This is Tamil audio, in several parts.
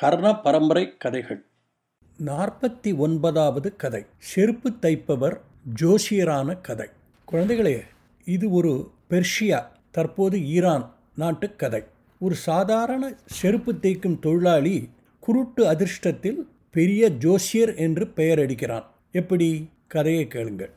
கர்ண பரம்பரை கதைகள். நாற்பத்தி ஒன்பதாவது கதை. செருப்பு தைப்பவர் ஜோஷியரான கதை. குழந்தைகளே இது ஒரு பெர்ஷியா தற்போது ஈரான் நாட்டு கதை. ஒரு சாதாரண செருப்பு தேய்க்கும் தொழிலாளி குருட்டு அதிர்ஷ்டத்தில் பெரிய ஜோசியர் என்று பெயர் அடிக்கிறான் எப்படி? கதையை கேளுங்கள்.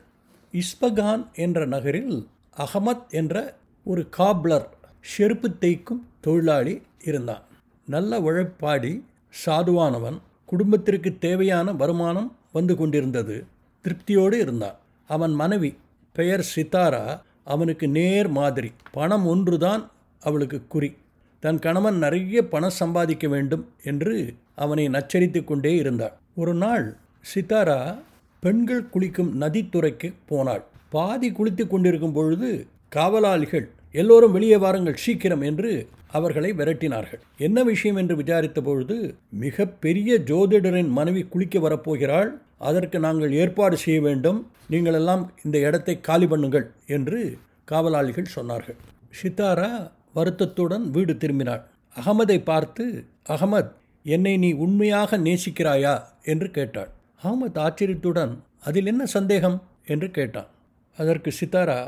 இஸ்பகான் என்ற நகரில் அகமத் என்ற ஒரு காப்லர் செருப்பு தேய்க்கும் தொழிலாளி இருந்தான். நல்ல உழைப்பாடி சாதுவானவன் குடும்பத்திற்கு தேவையான வருமானம் வந்து கொண்டிருந்தது. திருப்தியோடு இருந்தான். அவன் மனைவி பெயர் சித்தாரா அவனுக்கு நேர் மாதிரி. பணம் ஒன்றுதான் அவளுக்கு குறி. தன் கணவன் நிறைய பணம் சம்பாதிக்க வேண்டும் என்று அவனை நச்சரித்து கொண்டே இருந்தாள். ஒரு நாள் சித்தாரா பெண்கள் குளிக்கும் நதித்துறைக்கு போனாள். பாதி குளித்து கொண்டிருக்கும் பொழுது காவலாளிகள் எல்லோரும் வெளியே வாருங்கள் சீக்கிரம் என்று அவர்களை விரட்டினார்கள். என்ன விஷயம் என்று விசாரித்த பொழுது மிக பெரிய ஜோதிடரின் மனைவி குளிக்க வரப்போகிறாள். அதற்கு நாங்கள் ஏற்பாடு செய்ய வேண்டும். நீங்கள் எல்லாம் இந்த இடத்தை காலி பண்ணுங்கள் என்று காவலாளிகள் சொன்னார்கள். சித்தாரா வருத்தத்துடன் வீடு திரும்பினாள். அகமதை பார்த்து அகமத் என்னை நீ உண்மையாக நேசிக்கிறாயா? என்று கேட்டாள். அகமத் ஆச்சரியத்துடன் அதில் என்ன சந்தேகம்? என்று கேட்டான். அதற்கு சித்தாரா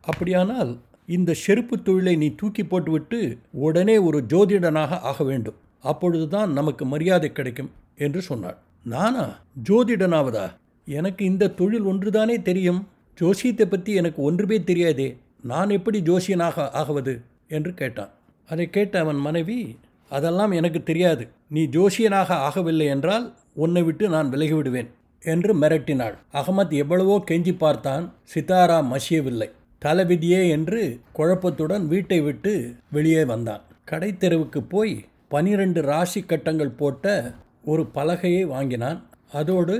அப்படியானால் இந்த செருப்பு தொழிலை நீ தூக்கி போட்டுவிட்டு உடனே ஒரு ஜோதிடனாக ஆக வேண்டும். அப்பொழுதுதான் நமக்கு மரியாதை கிடைக்கும் என்று சொன்னாள். நானா? ஜோதிடனாவதா? எனக்கு இந்த தொழில் ஒன்றுதானே தெரியும். ஜோசியத்தை பற்றி எனக்கு ஒன்றுமே தெரியாதே. நான் எப்படி ஜோசியனாக ஆகுவது? என்று கேட்டான். அதை கேட்ட அவன் மனைவி அதெல்லாம் எனக்கு தெரியாது. நீ ஜோசியனாக ஆகவில்லை என்றால் உன்னை விட்டு நான் விலகிவிடுவேன் என்று மிரட்டினாள். அகமத் எவ்வளவோ கெஞ்சி பார்த்தான். சித்தாரா மசியவில்லை. தலைவிதியே என்று குழப்பத்துடன் வீட்டை விட்டு வெளியே வந்தான். கடைத்தெருவுக்கு போய் பனிரெண்டு ராசி கட்டங்கள் போட்ட ஒரு பலகையை வாங்கினான். அதோடு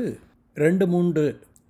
ரெண்டு மூன்று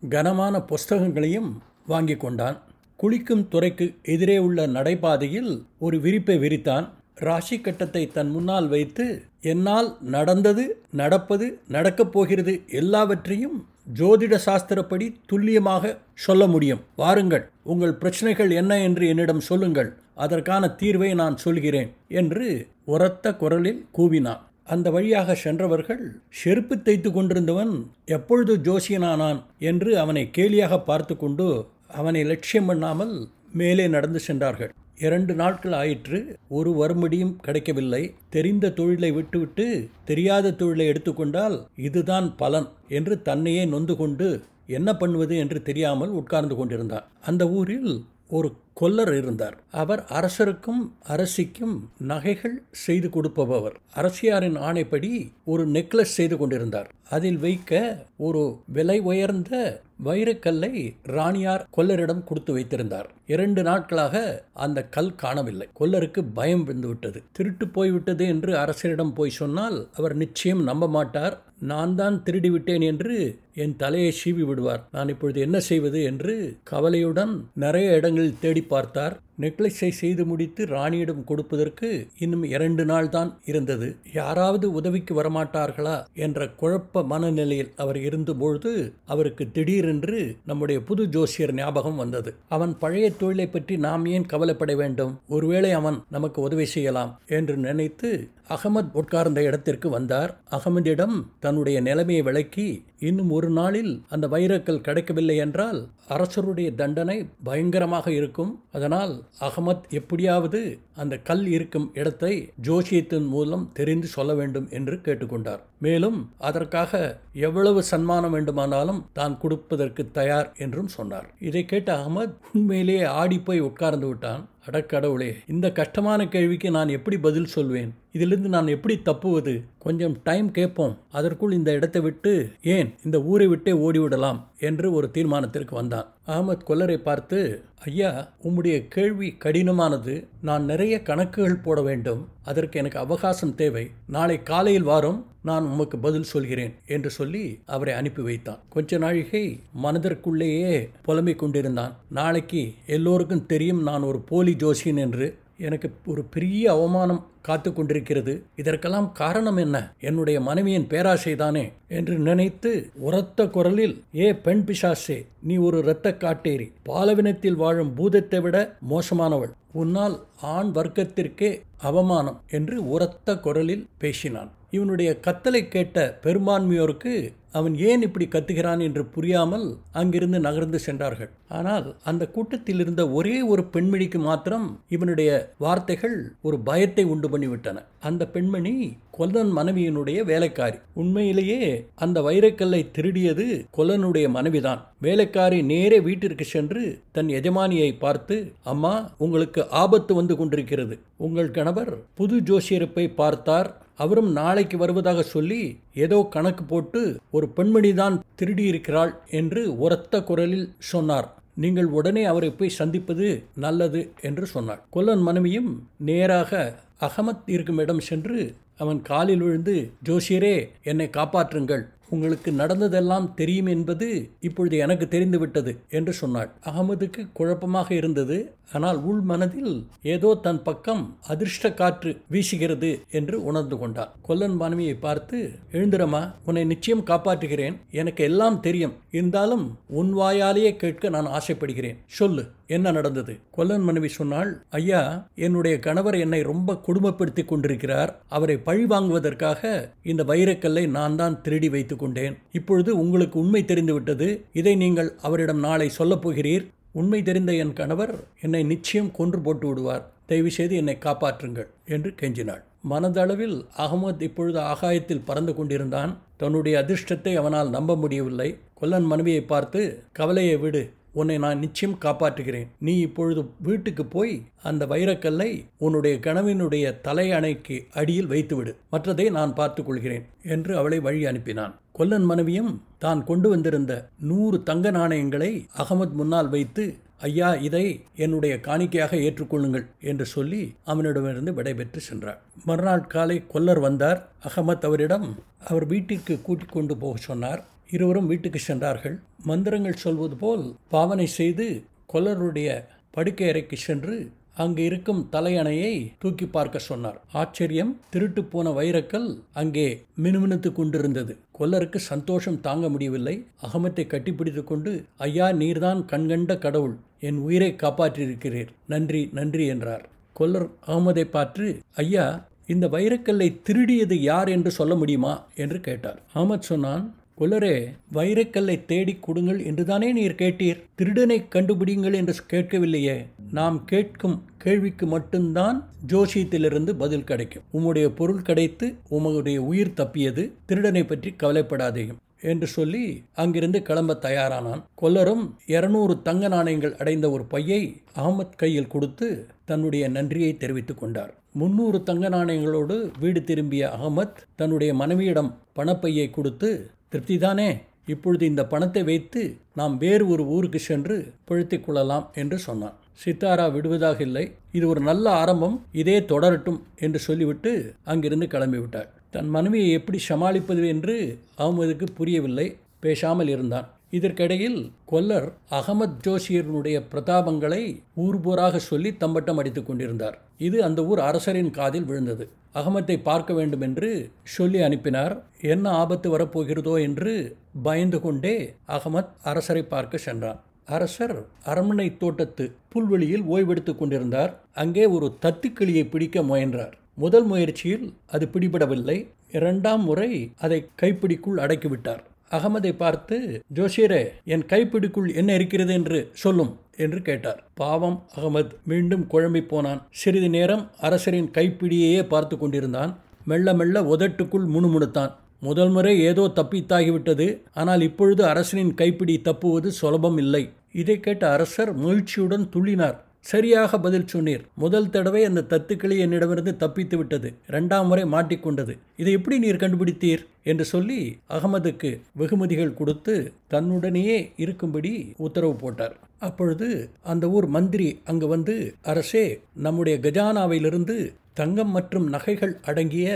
கனமான புஸ்தகங்களையும் வாங்கி கொண்டான். குளிக்கும் துறைக்கு எதிரே உள்ள நடைபாதையில் ஒரு விரிப்பை விரித்தான். ராசி கட்டத்தை தன் முன்னால் வைத்து என்னால் நடந்தது நடப்பது நடக்கப் போகிறது எல்லாவற்றையும் ஜோதிட சாஸ்திரப்படி துல்லியமாக சொல்ல முடியும். வாருங்கள் உங்கள் பிரச்சனைகள் என்ன என்று என்னிடம் சொல்லுங்கள். அதற்கான தீர்வை நான் சொல்கிறேன் என்று உரத்த குரலில் கூவினான் அந்த வழியாக சென்றவர்கள் செருப்பு தைத்து கொண்டிருந்தவன் எப்பொழுது ஜோசியனானான்? என்று அவனை கேலியாக பார்த்து கொண்டு அவனை லட்சியம் பண்ணாமல் மேலே நடந்து சென்றார்கள். இரண்டு நாட்கள் ஆயிற்று ஒரு வறுமடியும் கிடைக்கவில்லை. தெரிந்த தொழிலை விட்டுவிட்டு தெரியாத தொழிலை எடுத்துக்கொண்டால் இதுதான் பலன் என்று தன்னையே நொந்து கொண்டு என்ன பண்ணுவது என்று தெரியாமல் உட்கார்ந்து கொண்டிருந்தான் அந்த ஊரில் ஒரு கொல்லர் இருந்தார். அவர் அரசருக்கும் அரசிக்கும் நகைகள் செய்து கொடுப்பவர். அரசியாரின் ஆணைப்படி ஒரு நெக்லஸ் செய்து கொண்டிருந்தார். அதில் வைக்க ஒரு விலை உயர்ந்த வைரக்கல்லை ராணியார் கொல்லரிடம் கொடுத்து வைத்திருந்தார். இரண்டு நாட்களாக அந்த கல் காணவில்லை. கொல்லருக்கு பயம் வந்துவிட்டது. திருட்டு போய்விட்டது என்று அரசரிடம் போய் சொன்னால் அவர் நிச்சயம் நம்ப மாட்டார். நான் தான் திருடி விட்டேன் என்று என் தலையை சீவி விடுவார். நான் இப்பொழுது என்ன செய்வது என்று கவலையுடன் நிறைய இடங்களில் தேடி பார்த்தார். நெக்லஸை செய்து முடித்து ராணியிடம் கொடுப்பதற்கு இன்னும் இரண்டு நாள் தான் இருந்தது. யாராவது உதவிக்கு வரமாட்டார்களா என்ற குழப்ப மனநிலையில் அவர் இருந்தபொழுது அவருக்கு திடீரென்று நம்முடைய புது ஜோசியர் ஞாபகம் வந்தது. அவன் பழைய தொழிலை பற்றி நாம் ஏன் கவலைப்பட வேண்டும்? ஒருவேளை அவன் நமக்கு உதவி செய்யலாம் என்று நினைத்து அகமது உட்கார்ந்த இடத்திற்கு வந்தார். அகமதிடம் தன்னுடைய நிலைமையை விளக்கி இன்னும் ஒரு நாளில் அந்த வைரக்கல் கிடைக்கவில்லை என்றால் அரசருடைய தண்டனை பயங்கரமாக இருக்கும். அதனால் அகமத் எப்படியாவது அந்த கல் இருக்கும் இடத்தை ஜோசியத்தின் மூலம் தெரிந்து சொல்ல வேண்டும் என்று கேட்டுக்கொண்டார். மேலும் அதற்காக எவ்வளவு சன்மானம் வேண்டுமானாலும் தான் கொடுப்பதற்கு தயார் என்றும் சொன்னார். இதை கேட்ட அகமது உண்மையிலேயே ஆடி போய் உட்கார்ந்து விட்டான். அடக்கடவுளே இந்த கஷ்டமான கேள்விக்கு நான் எப்படி பதில் சொல்வேன்? இதிலிருந்து நான் எப்படி தப்புவது? கொஞ்சம் டைம் கேட்போம். அதற்குள் இந்த இடத்தை விட்டு ஏன் இந்த ஊரை விட்டே ஓடிவிடலாம்? என்று ஒரு தீர்மானத்திற்கு வந்தான். அகமத் கொல்லரை பார்த்து ஐயா உம்முடைய கேள்வி கடினமானது. நான் நிறைய கணக்குகள் போட வேண்டும். அதற்கு எனக்கு அவகாசம் தேவை. நாளை காலையில் வாரும். நான் உமக்கு பதில் சொல்கிறேன் என்று சொல்லி அவரை அனுப்பி வைத்தான். கொஞ்ச நாழிகை மனதிற்குள்ளேயே புலம்பிக் கொண்டிருந்தான். நாளைக்கு எல்லோருக்கும் தெரியும் நான் ஒரு போலி ஜோசியன் என்று. எனக்கு ஒரு பெரிய அவமானம் காத்து கொண்டிருக்கிறது. இதற்கெல்லாம் காரணம் என்ன? என்னுடைய மனைவியின் பேராசைதானே? என்று நினைத்து உரத்த குரலில் ஏ பெண் பிசாசே நீ ஒரு இரத்த காட்டேரி பாலவினத்தில் வாழும் பூதத்தை விட மோசமானவள். உன்னால் ஆண் வர்க்கத்திற்கே அவமானம் என்று உரத்த குரலில் பேசினான். இவனுடைய கத்தலை கேட்ட பெரும்பான்மையோருக்கு அவன் ஏன் இப்படி கத்துகிறான் என்று புரியாமல் அங்கிருந்து நகர்ந்து சென்றார்கள். ஆனால் அந்த கூட்டத்தில் இருந்த ஒரே ஒரு பெண்மணிக்கு மாத்திரம் இவனுடைய வார்த்தைகள் ஒரு பயத்தை உண்டு பண்ணிவிட்டன. அந்த பெண்மணி கொல்லன் மனைவியினுடைய வேலைக்காரி. உண்மையிலேயே அந்த வைரக்கல்லை திருடியது கொல்லனுடைய மனைவிதான். வேலைக்காரி நேரே வீட்டிற்கு சென்று தன் எஜமானியை பார்த்து அம்மா உங்களுக்கு ஆபத்து வந்து கொண்டிருக்கிறது. உங்கள் கணவர் புது ஜோசியரை பார்த்தார். அவரும் நாளைக்கு வருவதாக சொல்லி ஏதோ கணக்கு போட்டு ஒரு பெண்மணிதான் திருடியிருக்கிறாள் என்று உரத்த குரலில் சொன்னார். நீங்கள் உடனே அவரை போய் சந்திப்பது நல்லது என்று சொன்னார் கொல்லன் மனைவியும் நேராக அகமத் இருக்கும் இடம் சென்று அவன் காலில் விழுந்து ஜோசியரே என்னை காப்பாற்றுங்கள். உங்களுக்கு நடந்ததெல்லாம் தெரியும் என்பது இப்பொழுது எனக்கு தெரிந்துவிட்டது என்று சொன்னாள். அகமதுக்கு குழப்பமாக இருந்தது. ஆனால் உள் மனதில் ஏதோ தன் பக்கம் அதிர்ஷ்ட காற்று வீசுகிறது என்று உணர்ந்து கொண்டார் கொல்லன் மனைவியை பார்த்து எழுந்திரமா உன்னை நிச்சயம் காப்பாற்றுகிறேன். எனக்கு எல்லாம் தெரியும். இருந்தாலும் உன் வாயாலேயே கேட்க நான் ஆசைப்படுகிறேன். சொல்லு என்ன நடந்தது? கொல்லன் மனைவி சொன்னாள் ஐயா என்னுடைய கணவர் என்னை ரொம்ப கொடுமைப்படுத்தி கொண்டிருக்கிறார். அவரை பழி வாங்குவதற்காக இந்த வைரக்கல்லை நான் தான் திருடி வைத்துக் கொண்டேன். இப்பொழுது உங்களுக்கு உண்மை தெரிந்துவிட்டது இதை நீங்கள் அவரிடம் நாளை சொல்லப் போகிறீர். உண்மை தெரிந்த என் கணவர் என்னை நிச்சயம் கொன்று போட்டு விடுவார். தயவு செய்து என்னை காப்பாற்றுங்கள் என்று கெஞ்சினாள். மனதளவில் அகமது இப்பொழுது ஆகாயத்தில் பறந்து கொண்டிருந்தான். தன்னுடைய அதிர்ஷ்டத்தை அவனால் நம்ப முடியவில்லை. கொல்லன் மனைவியை பார்த்து கவலையை விடு. உன்னை நான் நிச்சயம் காப்பாற்றுகிறேன். நீ இப்பொழுது வீட்டுக்கு போய் அந்த வைரக்கல்லை உன்னுடைய கனவினுடைய தலையணைக்கு அடியில் வைத்துவிடு. மற்றதை நான் பார்த்துக்கொள்கிறேன் என்று அவளை வழி அனுப்பினான். கொல்லன் மனைவியும் தான் கொண்டு வந்திருந்த நூறு தங்க நாணயங்களை அகமது முன்னால் வைத்து ஐயா இதை என்னுடைய காணிக்கையாக ஏற்றுக்கொள்ளுங்கள் என்று சொல்லி அவனிடமிருந்து விடைபெற்று சென்றார். மறுநாள் காலை கொல்லர் வந்தார். அகமத் அவரிடம் அவர் வீட்டிற்கு கூட்டிக் கொண்டு போக சொன்னார். இருவரும் வீட்டுக்கு சென்றார்கள். மந்திரங்கள் சொல்வது போல் பாவனை செய்து கொல்லருடைய படுக்கை அறைக்கு சென்று அங்கு இருக்கும் தலையணையை தூக்கி பார்க்க சொன்னார். ஆச்சரியம் திருட்டு போன வைரக்கல் அங்கே மினுமினுத்து கொண்டிருந்தது. கொல்லருக்கு சந்தோஷம் தாங்க முடியவில்லை. அகமத்தை கட்டிப்பிடித்து கொண்டு ஐயா நீர்தான் கண்கண்ட கடவுள். என் உயிரை காப்பாற்றியிருக்கிறீர். நன்றி நன்றி என்றார். கொல்லர் அகமதை பார்த்து ஐயா இந்த வைரக்கல்லை திருடியது யார் என்று சொல்ல முடியுமா? என்று கேட்டார். அகமத் சொன்னான் கொல்லரே வைரக்கல்லை தேடி கொடுங்கள் என்றுதானே நீர் கேட்டீர்? திருடனை கண்டுபிடிங்கள் என்று கேட்கவில்லையே. நாம் கேட்கும் கேள்விக்கு மட்டும்தான் ஜோசியத்திலிருந்து பதில் கிடைக்கும். உம்முடைய பொருள் கிடைத்து உமடைய உயிர் தப்பியது. திருடனை பற்றி கவலைப்படாதேயும் என்று சொல்லி அங்கிருந்து கிளம்ப தயாரானான். கொல்லரும் இருநூறு தங்க நாணயங்கள் அடைந்த ஒரு பையை அகமத் கையில் கொடுத்து தன்னுடைய நன்றியை தெரிவித்துக் கொண்டார். முன்னூறு தங்க நாணயங்களோடு வீடு திரும்பிய அகமத் தன்னுடைய மனைவியிடம் பணப்பையை கொடுத்து திருப்திதானே? இப்பொழுது இந்த பணத்தை வைத்து நாம் வேறு ஒரு ஊருக்கு சென்று பிழைத்துக் கொள்ளலாம் என்று சொன்னான். சித்தாரா விடுவதாக இல்லை. இது ஒரு நல்ல ஆரம்பம். இதே தொடரட்டும் என்று சொல்லிவிட்டு அங்கிருந்து கிளம்பிவிட்டார் தன் மனைவியை எப்படி சமாளிப்பது என்று அவமதுக்கு புரியவில்லை. பேசாமல் இருந்தான். இதற்கிடையில் கொல்லர் அகமத் ஜோஷியனுடைய பிரதாபங்களை ஊர்பூராக சொல்லி தம்பட்டம் அடித்துக் கொண்டிருந்தார். இது அந்த ஊர் அரசரின் காதில் விழுந்தது. அகமத்தை பார்க்க வேண்டும் என்று சொல்லி அனுப்பினார். என்ன ஆபத்து வரப்போகிறதோ என்று பயந்து கொண்டே அகமத் அரசரை பார்க்க சென்றான். அரசர் அரண்மனை தோட்டத்து புல்வெளியில் ஓய்வெடுத்துக் கொண்டிருந்தார். அங்கே ஒரு தத்துக்கிளியை பிடிக்க முயன்றார். முதல் முயற்சியில் அது பிடிபடவில்லை. இரண்டாம் முறை அதை கைப்பிடிக்குள் அடக்கிவிட்டார். அகமதை பார்த்து ஜோஷியரே என் கைப்பிடிக்குள் என்ன இருக்கிறது என்று சொல்லும் என்று கேட்டார். பாவம் அகமது மீண்டும் குழம்பி போனான். சிறிது நேரம் அரசரின் கைப்பிடியையே பார்த்து கொண்டிருந்தான். மெல்ல மெல்ல உதட்டுக்குள் முணுமுணுத்தான். முதல் முறை ஏதோ தப்பித்தாகிவிட்டது. ஆனால் இப்பொழுது அரசனின் கைப்பிடி தப்புவது சுலபம் இல்லை. இதை கேட்ட அரசர் மகிழ்ச்சியுடன் துள்ளினார். சரியாக பதில் சொன்னீர். முதல் தடவை அந்த தத்துக்களி என்னிடமிருந்து தப்பித்து விட்டது. இரண்டாம் முறை மாட்டிக்கொண்டது இதை எப்படி நீர் கண்டுபிடித்தீர்? என்று சொல்லி அகமதுக்கு வெகுமதிகள் கொடுத்து தன்னுடனேயே இருக்கும்படி உத்தரவு போட்டார். அப்பொழுது அந்த ஊர் மந்திரி அங்கு வந்து அரசே நம்முடைய கஜானாவிலிருந்து தங்கம் மற்றும் நகைகள் அடங்கிய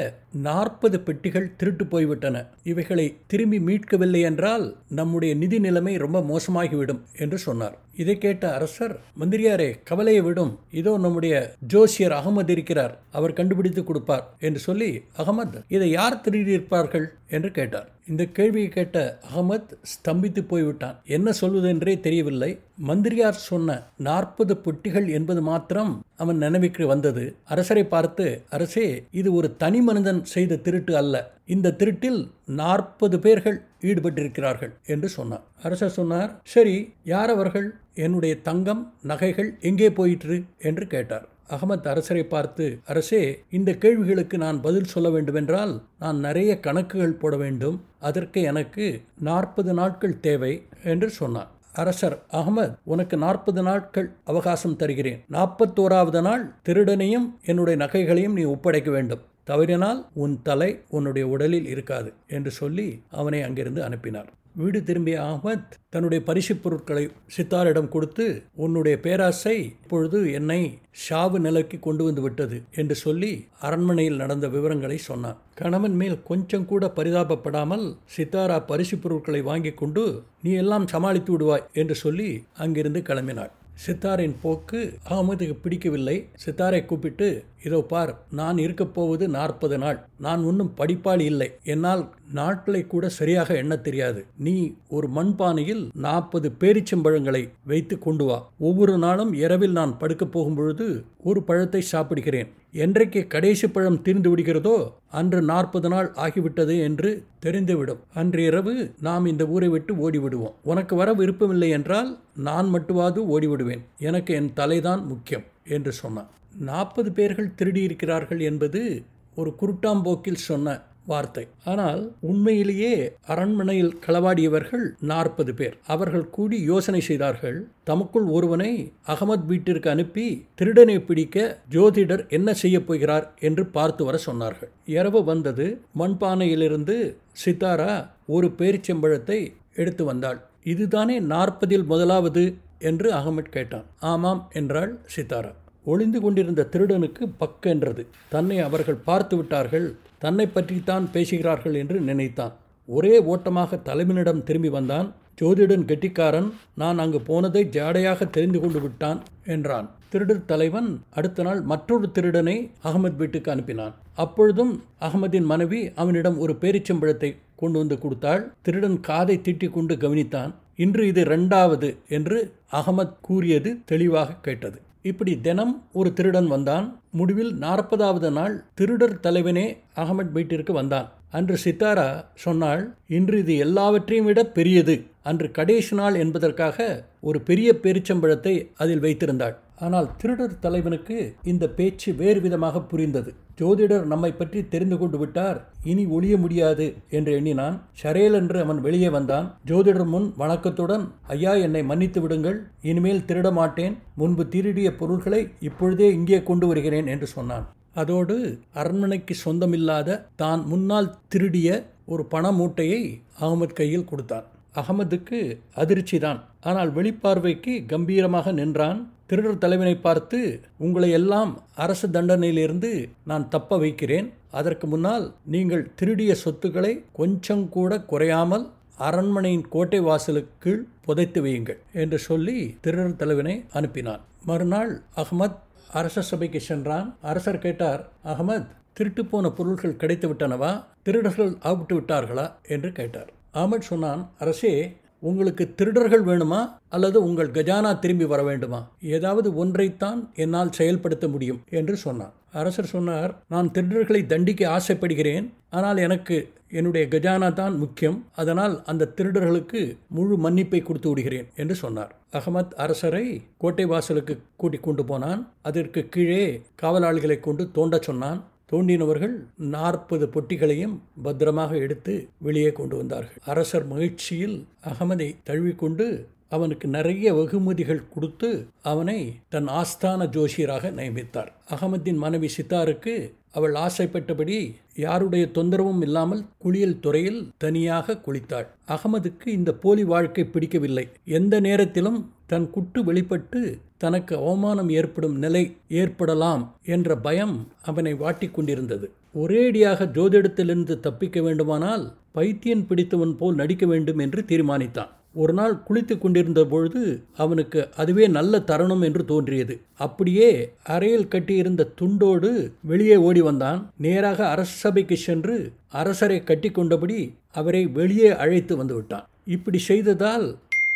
நாற்பது பெட்டிகள் திருட்டு போய்விட்டன. இவைகளை திரும்பி மீட்கவில்லை என்றால் நம்முடைய நிதி நிலைமை ரொம்ப மோசமாகிவிடும் என்று சொன்னார். இதை கேட்ட அரசர் மந்திரியாரே கவலையை விடும். இதோ நம்முடைய ஜோசியர் அகமது இருக்கிறார். அவர் கண்டுபிடித்து கொடுப்பார் என்று சொல்லி அகமது இதை யார் திருடியிருப்பார்கள்? என்று கேட்டார். இந்த கேள்வியை கேட்ட அகமத் ஸ்தம்பித்து போய்விட்டான். என்ன சொல்வதென்றே தெரியவில்லை. மந்திரியார் சொன்ன நாற்பது பொட்டிகள் என்பது மாத்திரம் அவன் நினைவுக்கு வந்தது. அரசரை பார்த்து அரசே இது ஒரு தனி மனிதன் செய்த திருட்டு அல்ல. இந்த திருட்டில் நாற்பது பேர்கள் ஈடுபட்டிருக்கிறார்கள் என்று சொன்னார். அரசர் சொன்னார் சரி யார் அவர்கள்? என்னுடைய தங்கம் நகைகள் எங்கே போயிற்று? என்று கேட்டார். அகமத் அரசரை பார்த்து அரசே இந்த கேள்விகளுக்கு நான் பதில் சொல்ல வேண்டுமென்றால் நான் நிறைய கணக்குகள் போட வேண்டும். அதற்கு எனக்கு நாற்பது நாட்கள் தேவை என்று சொன்னார். அரசர் அகமது உனக்கு நாற்பது நாட்கள் அவகாசம் தருகிறேன். நாற்பத்தோராவது நாள் திருடனையும் என்னுடைய நகைகளையும் நீ ஒப்படைக்க வேண்டும். தவறினால் உன் தலை உன்னுடைய உடலில் இருக்காது என்று சொல்லி அவனை அங்கிருந்து அனுப்பினார். வீடு திரும்பிய அகமத் தன்னுடைய பரிசு பொருட்களை சித்தாரிடம் கொடுத்து உன்னுடைய பேராசை இப்பொழுது என்னை ஷாவு நிலைக்கு கொண்டு வந்து விட்டது என்று சொல்லி அரண்மனையில் நடந்த விவரங்களை சொன்னான். கணவன் மேல் கொஞ்சம் கூட பரிதாபப்படாமல் சித்தாரா பரிசு பொருட்களை வாங்கி கொண்டு நீ எல்லாம் சமாளித்து விடுவாய் என்று சொல்லி அங்கிருந்து கிளம்பினாள். சித்தாரின் போக்கு அகமதுக்கு பிடிக்கவில்லை. சித்தாரை கூப்பிட்டு இதோ பார் நான் இருக்கப் போவது நாற்பது நாள். நான் ஒன்றும் படிப்பாளி இல்லை. என்னால் நாட்களை கூட சரியாக எண்ண தெரியாது. நீ ஒரு மண்பானையில் நாற்பது பேரிச்சம்பழங்களை வைத்து கொண்டு வா. ஒவ்வொரு நாளும் இரவில் நான் படுக்கப் போகும் பொழுது ஒரு பழத்தை சாப்பிடுகிறேன். என்றைக்கு கடைசி பழம் தீர்ந்து விடுகிறதோ அன்று நாற்பது நாள் ஆகிவிட்டது என்று தெரிந்துவிடும். அன்று இரவு நாம் இந்த ஊரை விட்டு ஓடிவிடுவோம். உனக்கு வர விருப்பமில்லை என்றால் நான் மட்டுவாது ஓடிவிடுவேன். எனக்கு என் தலைதான் முக்கியம் என்று சொன்னான். நாற்பது பேர்கள் திருடியிருக்கிறார்கள் என்பது ஒரு குருட்டாம்போக்கில் சொன்ன வார்த்தை. ஆனால் உண்மையிலேயே அரண்மனையில் களவாடியவர்கள் நாற்பது பேர். அவர்கள் கூடி யோசனை செய்தார்கள் தமக்குள் ஒருவனை அகமத் வீட்டிற்கு அனுப்பி திருடனை பிடிக்க ஜோதிடர் என்ன செய்ய போகிறார்? என்று பார்த்து வர சொன்னார்கள். இரவு வந்தது. மண்பானையிலிருந்து சித்தாரா ஒரு பேரிச்சம்பழத்தை எடுத்து வந்தாள். இதுதானே நாற்பதில் முதலாவது? என்று அகமட் கேட்டான். ஆமாம் என்றாள் சித்தாரா. ஒளிந்து கொண்டிருந்த திருடனுக்கு பக்கென்றது தன்னை அவர்கள் பார்த்து விட்டார்கள். தன்னை பற்றித்தான் பேசுகிறார்கள் என்று நினைத்தான். ஒரே ஓட்டமாக தலைவனிடம் திரும்பி வந்தான். ஜோதிடன் கெட்டிக்காரன் நான் அங்கு போனதை ஜாடையாக தெரிந்து கொண்டு விட்டான் என்றான். திருடர் தலைவன் அடுத்த நாள் மற்றொரு திருடனை அகமது வீட்டுக்கு அனுப்பினான். அப்பொழுதும் அகமதின் மனைவி அவனிடம் ஒரு பேரிச்சம்பழத்தை கொண்டு வந்து கொடுத்தாள். திருடன் காதை திட்டிக் கொண்டு கவனித்தான். இன்று இது இரண்டாவது என்று அகமத் கூறியது தெளிவாக கேட்டது. இப்படி தினம் ஒரு திருடன் வந்தான். முடிவில் நாற்பதாவது நாள் திருடர் தலைவனே அகமட் வீட்டிற்கு வந்தான். அன்று சித்தாரா சொன்னாள் இன்று இது எல்லாவற்றையும் விட பெரியது. அன்று கடைசி நாள் என்பதற்காக ஒரு பெரிய பெருச்சம்பழத்தை அதில் வைத்திருந்தாள். ஆனால் திருடர் தலைவனுக்கு இந்த பேச்சு வேறு விதமாக புரிந்தது. ஜோதிடர் நம்மை பற்றி தெரிந்து கொண்டு விட்டார் இனி ஒளிய முடியாது என்று எண்ணினான். ஷரேல் என்று அவன் வெளியே வந்தான். ஜோதிடர் முன் வணக்கத்துடன் ஐயா என்னை மன்னித்து விடுங்கள் இனிமேல் திருட மாட்டேன். முன்பு திருடிய பொருள்களை இப்பொழுதே இங்கே கொண்டு வருகிறேன் என்று சொன்னான். அதோடு அரண்மனைக்கு சொந்தமில்லாத தான் முன்னால் திருடிய ஒரு பண மூட்டையை அகமது கையில் கொடுத்தான். அகமதுக்கு அதிர்ச்சி தான் ஆனால் வெளிப்பார்வைக்கு கம்பீரமாக நின்றான். திருடர் தலைவனை பார்த்து உங்களை எல்லாம் அரசு தண்டனையிலிருந்து நான் தப்ப வைக்கிறேன். அதற்கு முன்னால் நீங்கள் திருடிய சொத்துக்களை கொஞ்சம் கூட குறையாமல் அரண்மனையின் கோட்டை வாசலுக்கு புதைத்து வையுங்கள் என்று சொல்லி திருடர் தலைவனை அனுப்பினான். மறுநாள் அகமத் அரச சபைக்கு சென்றான். அரசர் கேட்டார் அகமத் திருட்டு போன பொருள்கள் கிடைத்து விட்டனவா திருடர்கள் ஆவிட்டு விட்டார்களா? என்று கேட்டார். அகமத் சொன்னான் அரசே உங்களுக்கு திருடர்கள் வேணுமா? அல்லது உங்கள் கஜானா திரும்பி வர வேண்டுமா? ஏதாவது ஒன்றைத்தான் என்னால் செயல்படுத்த முடியும் என்று சொன்னார். அரசர் சொன்னார் நான் திருடர்களை தண்டிக்க ஆசைப்படுகிறேன். ஆனால் எனக்கு என்னுடைய கஜானா தான் முக்கியம். அதனால் அந்த திருடர்களுக்கு முழு மன்னிப்பை கொடுத்து விடுகிறேன் என்று சொன்னார். அகமத் அரசரை கோட்டை வாசலுக்கு கூட்டிக் கொண்டு போனான். அதற்கு கீழே காவலாளிகளை கொண்டு தோண்டச் சொன்னான். தோண்டினவர்கள் நாற்பது பொட்டிகளையும் பத்திரமாக எடுத்து வெளியே கொண்டு வந்தார்கள். அரசர் மகிழ்ச்சியில் அகமதை தழுவிக்கொண்டு அவனுக்கு நிறைய வெகுமதிகள் கொடுத்து அவனை தன் ஆஸ்தான ஜோஷியராக நியமித்தார். அகமதின் மனைவி சித்தாருக்கு அவள் ஆசைப்பட்டபடி யாருடைய தொந்தரவும் இல்லாமல் குளியல் துறையில் தனியாக குளித்தாள். அகமதுக்கு இந்த போலி வாழ்க்கை பிடிக்கவில்லை. எந்த நேரத்திலும் தன் குட்டு வெளிப்பட்டு தனக்கு அவமானம் ஏற்படும் நிலை ஏற்படலாம் என்ற பயம் அவனை வாட்டிக் கொண்டிருந்தது. ஒரேடியாக ஜோதிடத்திலிருந்து தப்பிக்க வேண்டுமானால் பைத்தியன் பிடித்தவன் போல் நடிக்க வேண்டும் என்று தீர்மானித்தான். ஒரு நாள் குளித்து கொண்டிருந்த பொழுது அவனுக்கு அதுவே நல்ல தருணம் என்று தோன்றியது. அப்படியே அறையில் கட்டியிருந்த துண்டோடு வெளியே ஓடி வந்தான். நேராக அரசபைக்கு சென்று அரசரை கட்டிக்கொண்டபடி அவரை வெளியே அழைத்து வந்துவிட்டான் இப்படி செய்ததால்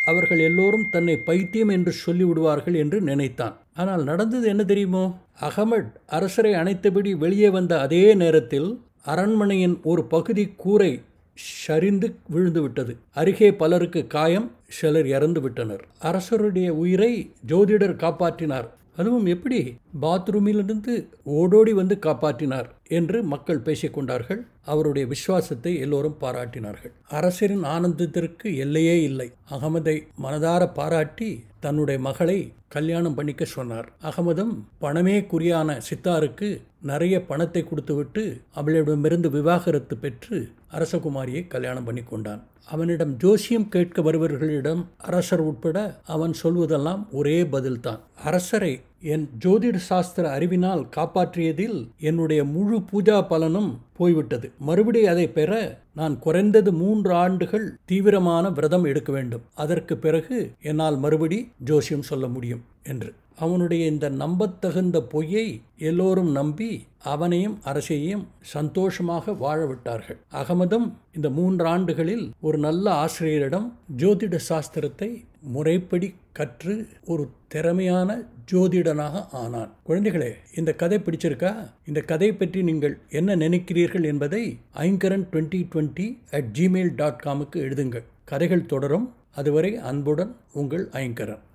அவர்கள் எல்லோரும் தன்னை பைத்தியம் என்று சொல்லிவிடுவார்கள் என்று நினைத்தான். ஆனால் நடந்தது என்ன தெரியுமோ? அகமட் அரசரை அணைத்தபடி வெளியே வந்த அதே நேரத்தில் அரண்மனையின் ஒரு பகுதி கூரை சரிந்து விழுந்து விட்டது. அருகே பலருக்கு காயம் சிலர் இறந்து விட்டனர். அரசருடைய உயிரை ஜோதிடர் காப்பாற்றினார். அதுவும் எப்படி? பாத்ரூமிலிருந்து ஓடோடி வந்து காப்பாற்றினார். என்று மக்கள் பேசிக்கொண்டார்கள். அவருடைய விசுவாசத்தை எல்லோரும் பாராட்டினார்கள். அரசரின் ஆனந்தத்திற்கு எல்லையே இல்லை. அகமதை மனதார பாராட்டி தன்னுடைய மகளை கல்யாணம் பண்ணிக்க சொன்னார். அகமதும் பணமே குறியான சித்தாருக்கு நிறைய பணத்தை கொடுத்துவிட்டு அவளிடமிருந்து விவாகரத்து பெற்று அரசகுமாரியை கல்யாணம் பண்ணி கொண்டான். அவனிடம் ஜோசியம் கேட்க வருபவர்களிடம் அரசர் உட்பட அவன் சொல்வதெல்லாம் ஒரே பதில்தான். அரசரை என் ஜோதிட சாஸ்திர அறிவினால் காப்பாற்றியதில் என்னுடைய முழு பூஜா பலனும் போய்விட்டது. மறுபடி அதை பெற நான் குறைந்தது மூன்று ஆண்டுகள் தீவிரமான விரதம் எடுக்க வேண்டும். அதற்கு பிறகு என்னால் மறுபடி ஜோசியம் சொல்ல முடியும் என்று. அவனுடைய இந்த நம்பத்தகுந்த பொய்யை எல்லோரும் நம்பி அவனையும் அரசையும் சந்தோஷமாக வாழ விட்டார்கள். அகமதும் இந்த மூன்று ஆண்டுகளில் ஒரு நல்ல ஆசிரியரிடம் ஜோதிட சாஸ்திரத்தை முறைப்படி கற்று ஒரு திறமையான ஜோதிடனாக ஆனான். குழந்தைகளே இந்த கதை பிடிச்சிருக்கா? இந்த கதை பற்றி நீங்கள் என்ன நினைக்கிறீர்கள் என்பதை Aingaran twenty twenty at Gmail dot காமுக்கு எழுதுங்கள். கதைகள் தொடரும். அதுவரை அன்புடன் உங்கள் ஐங்கரன்.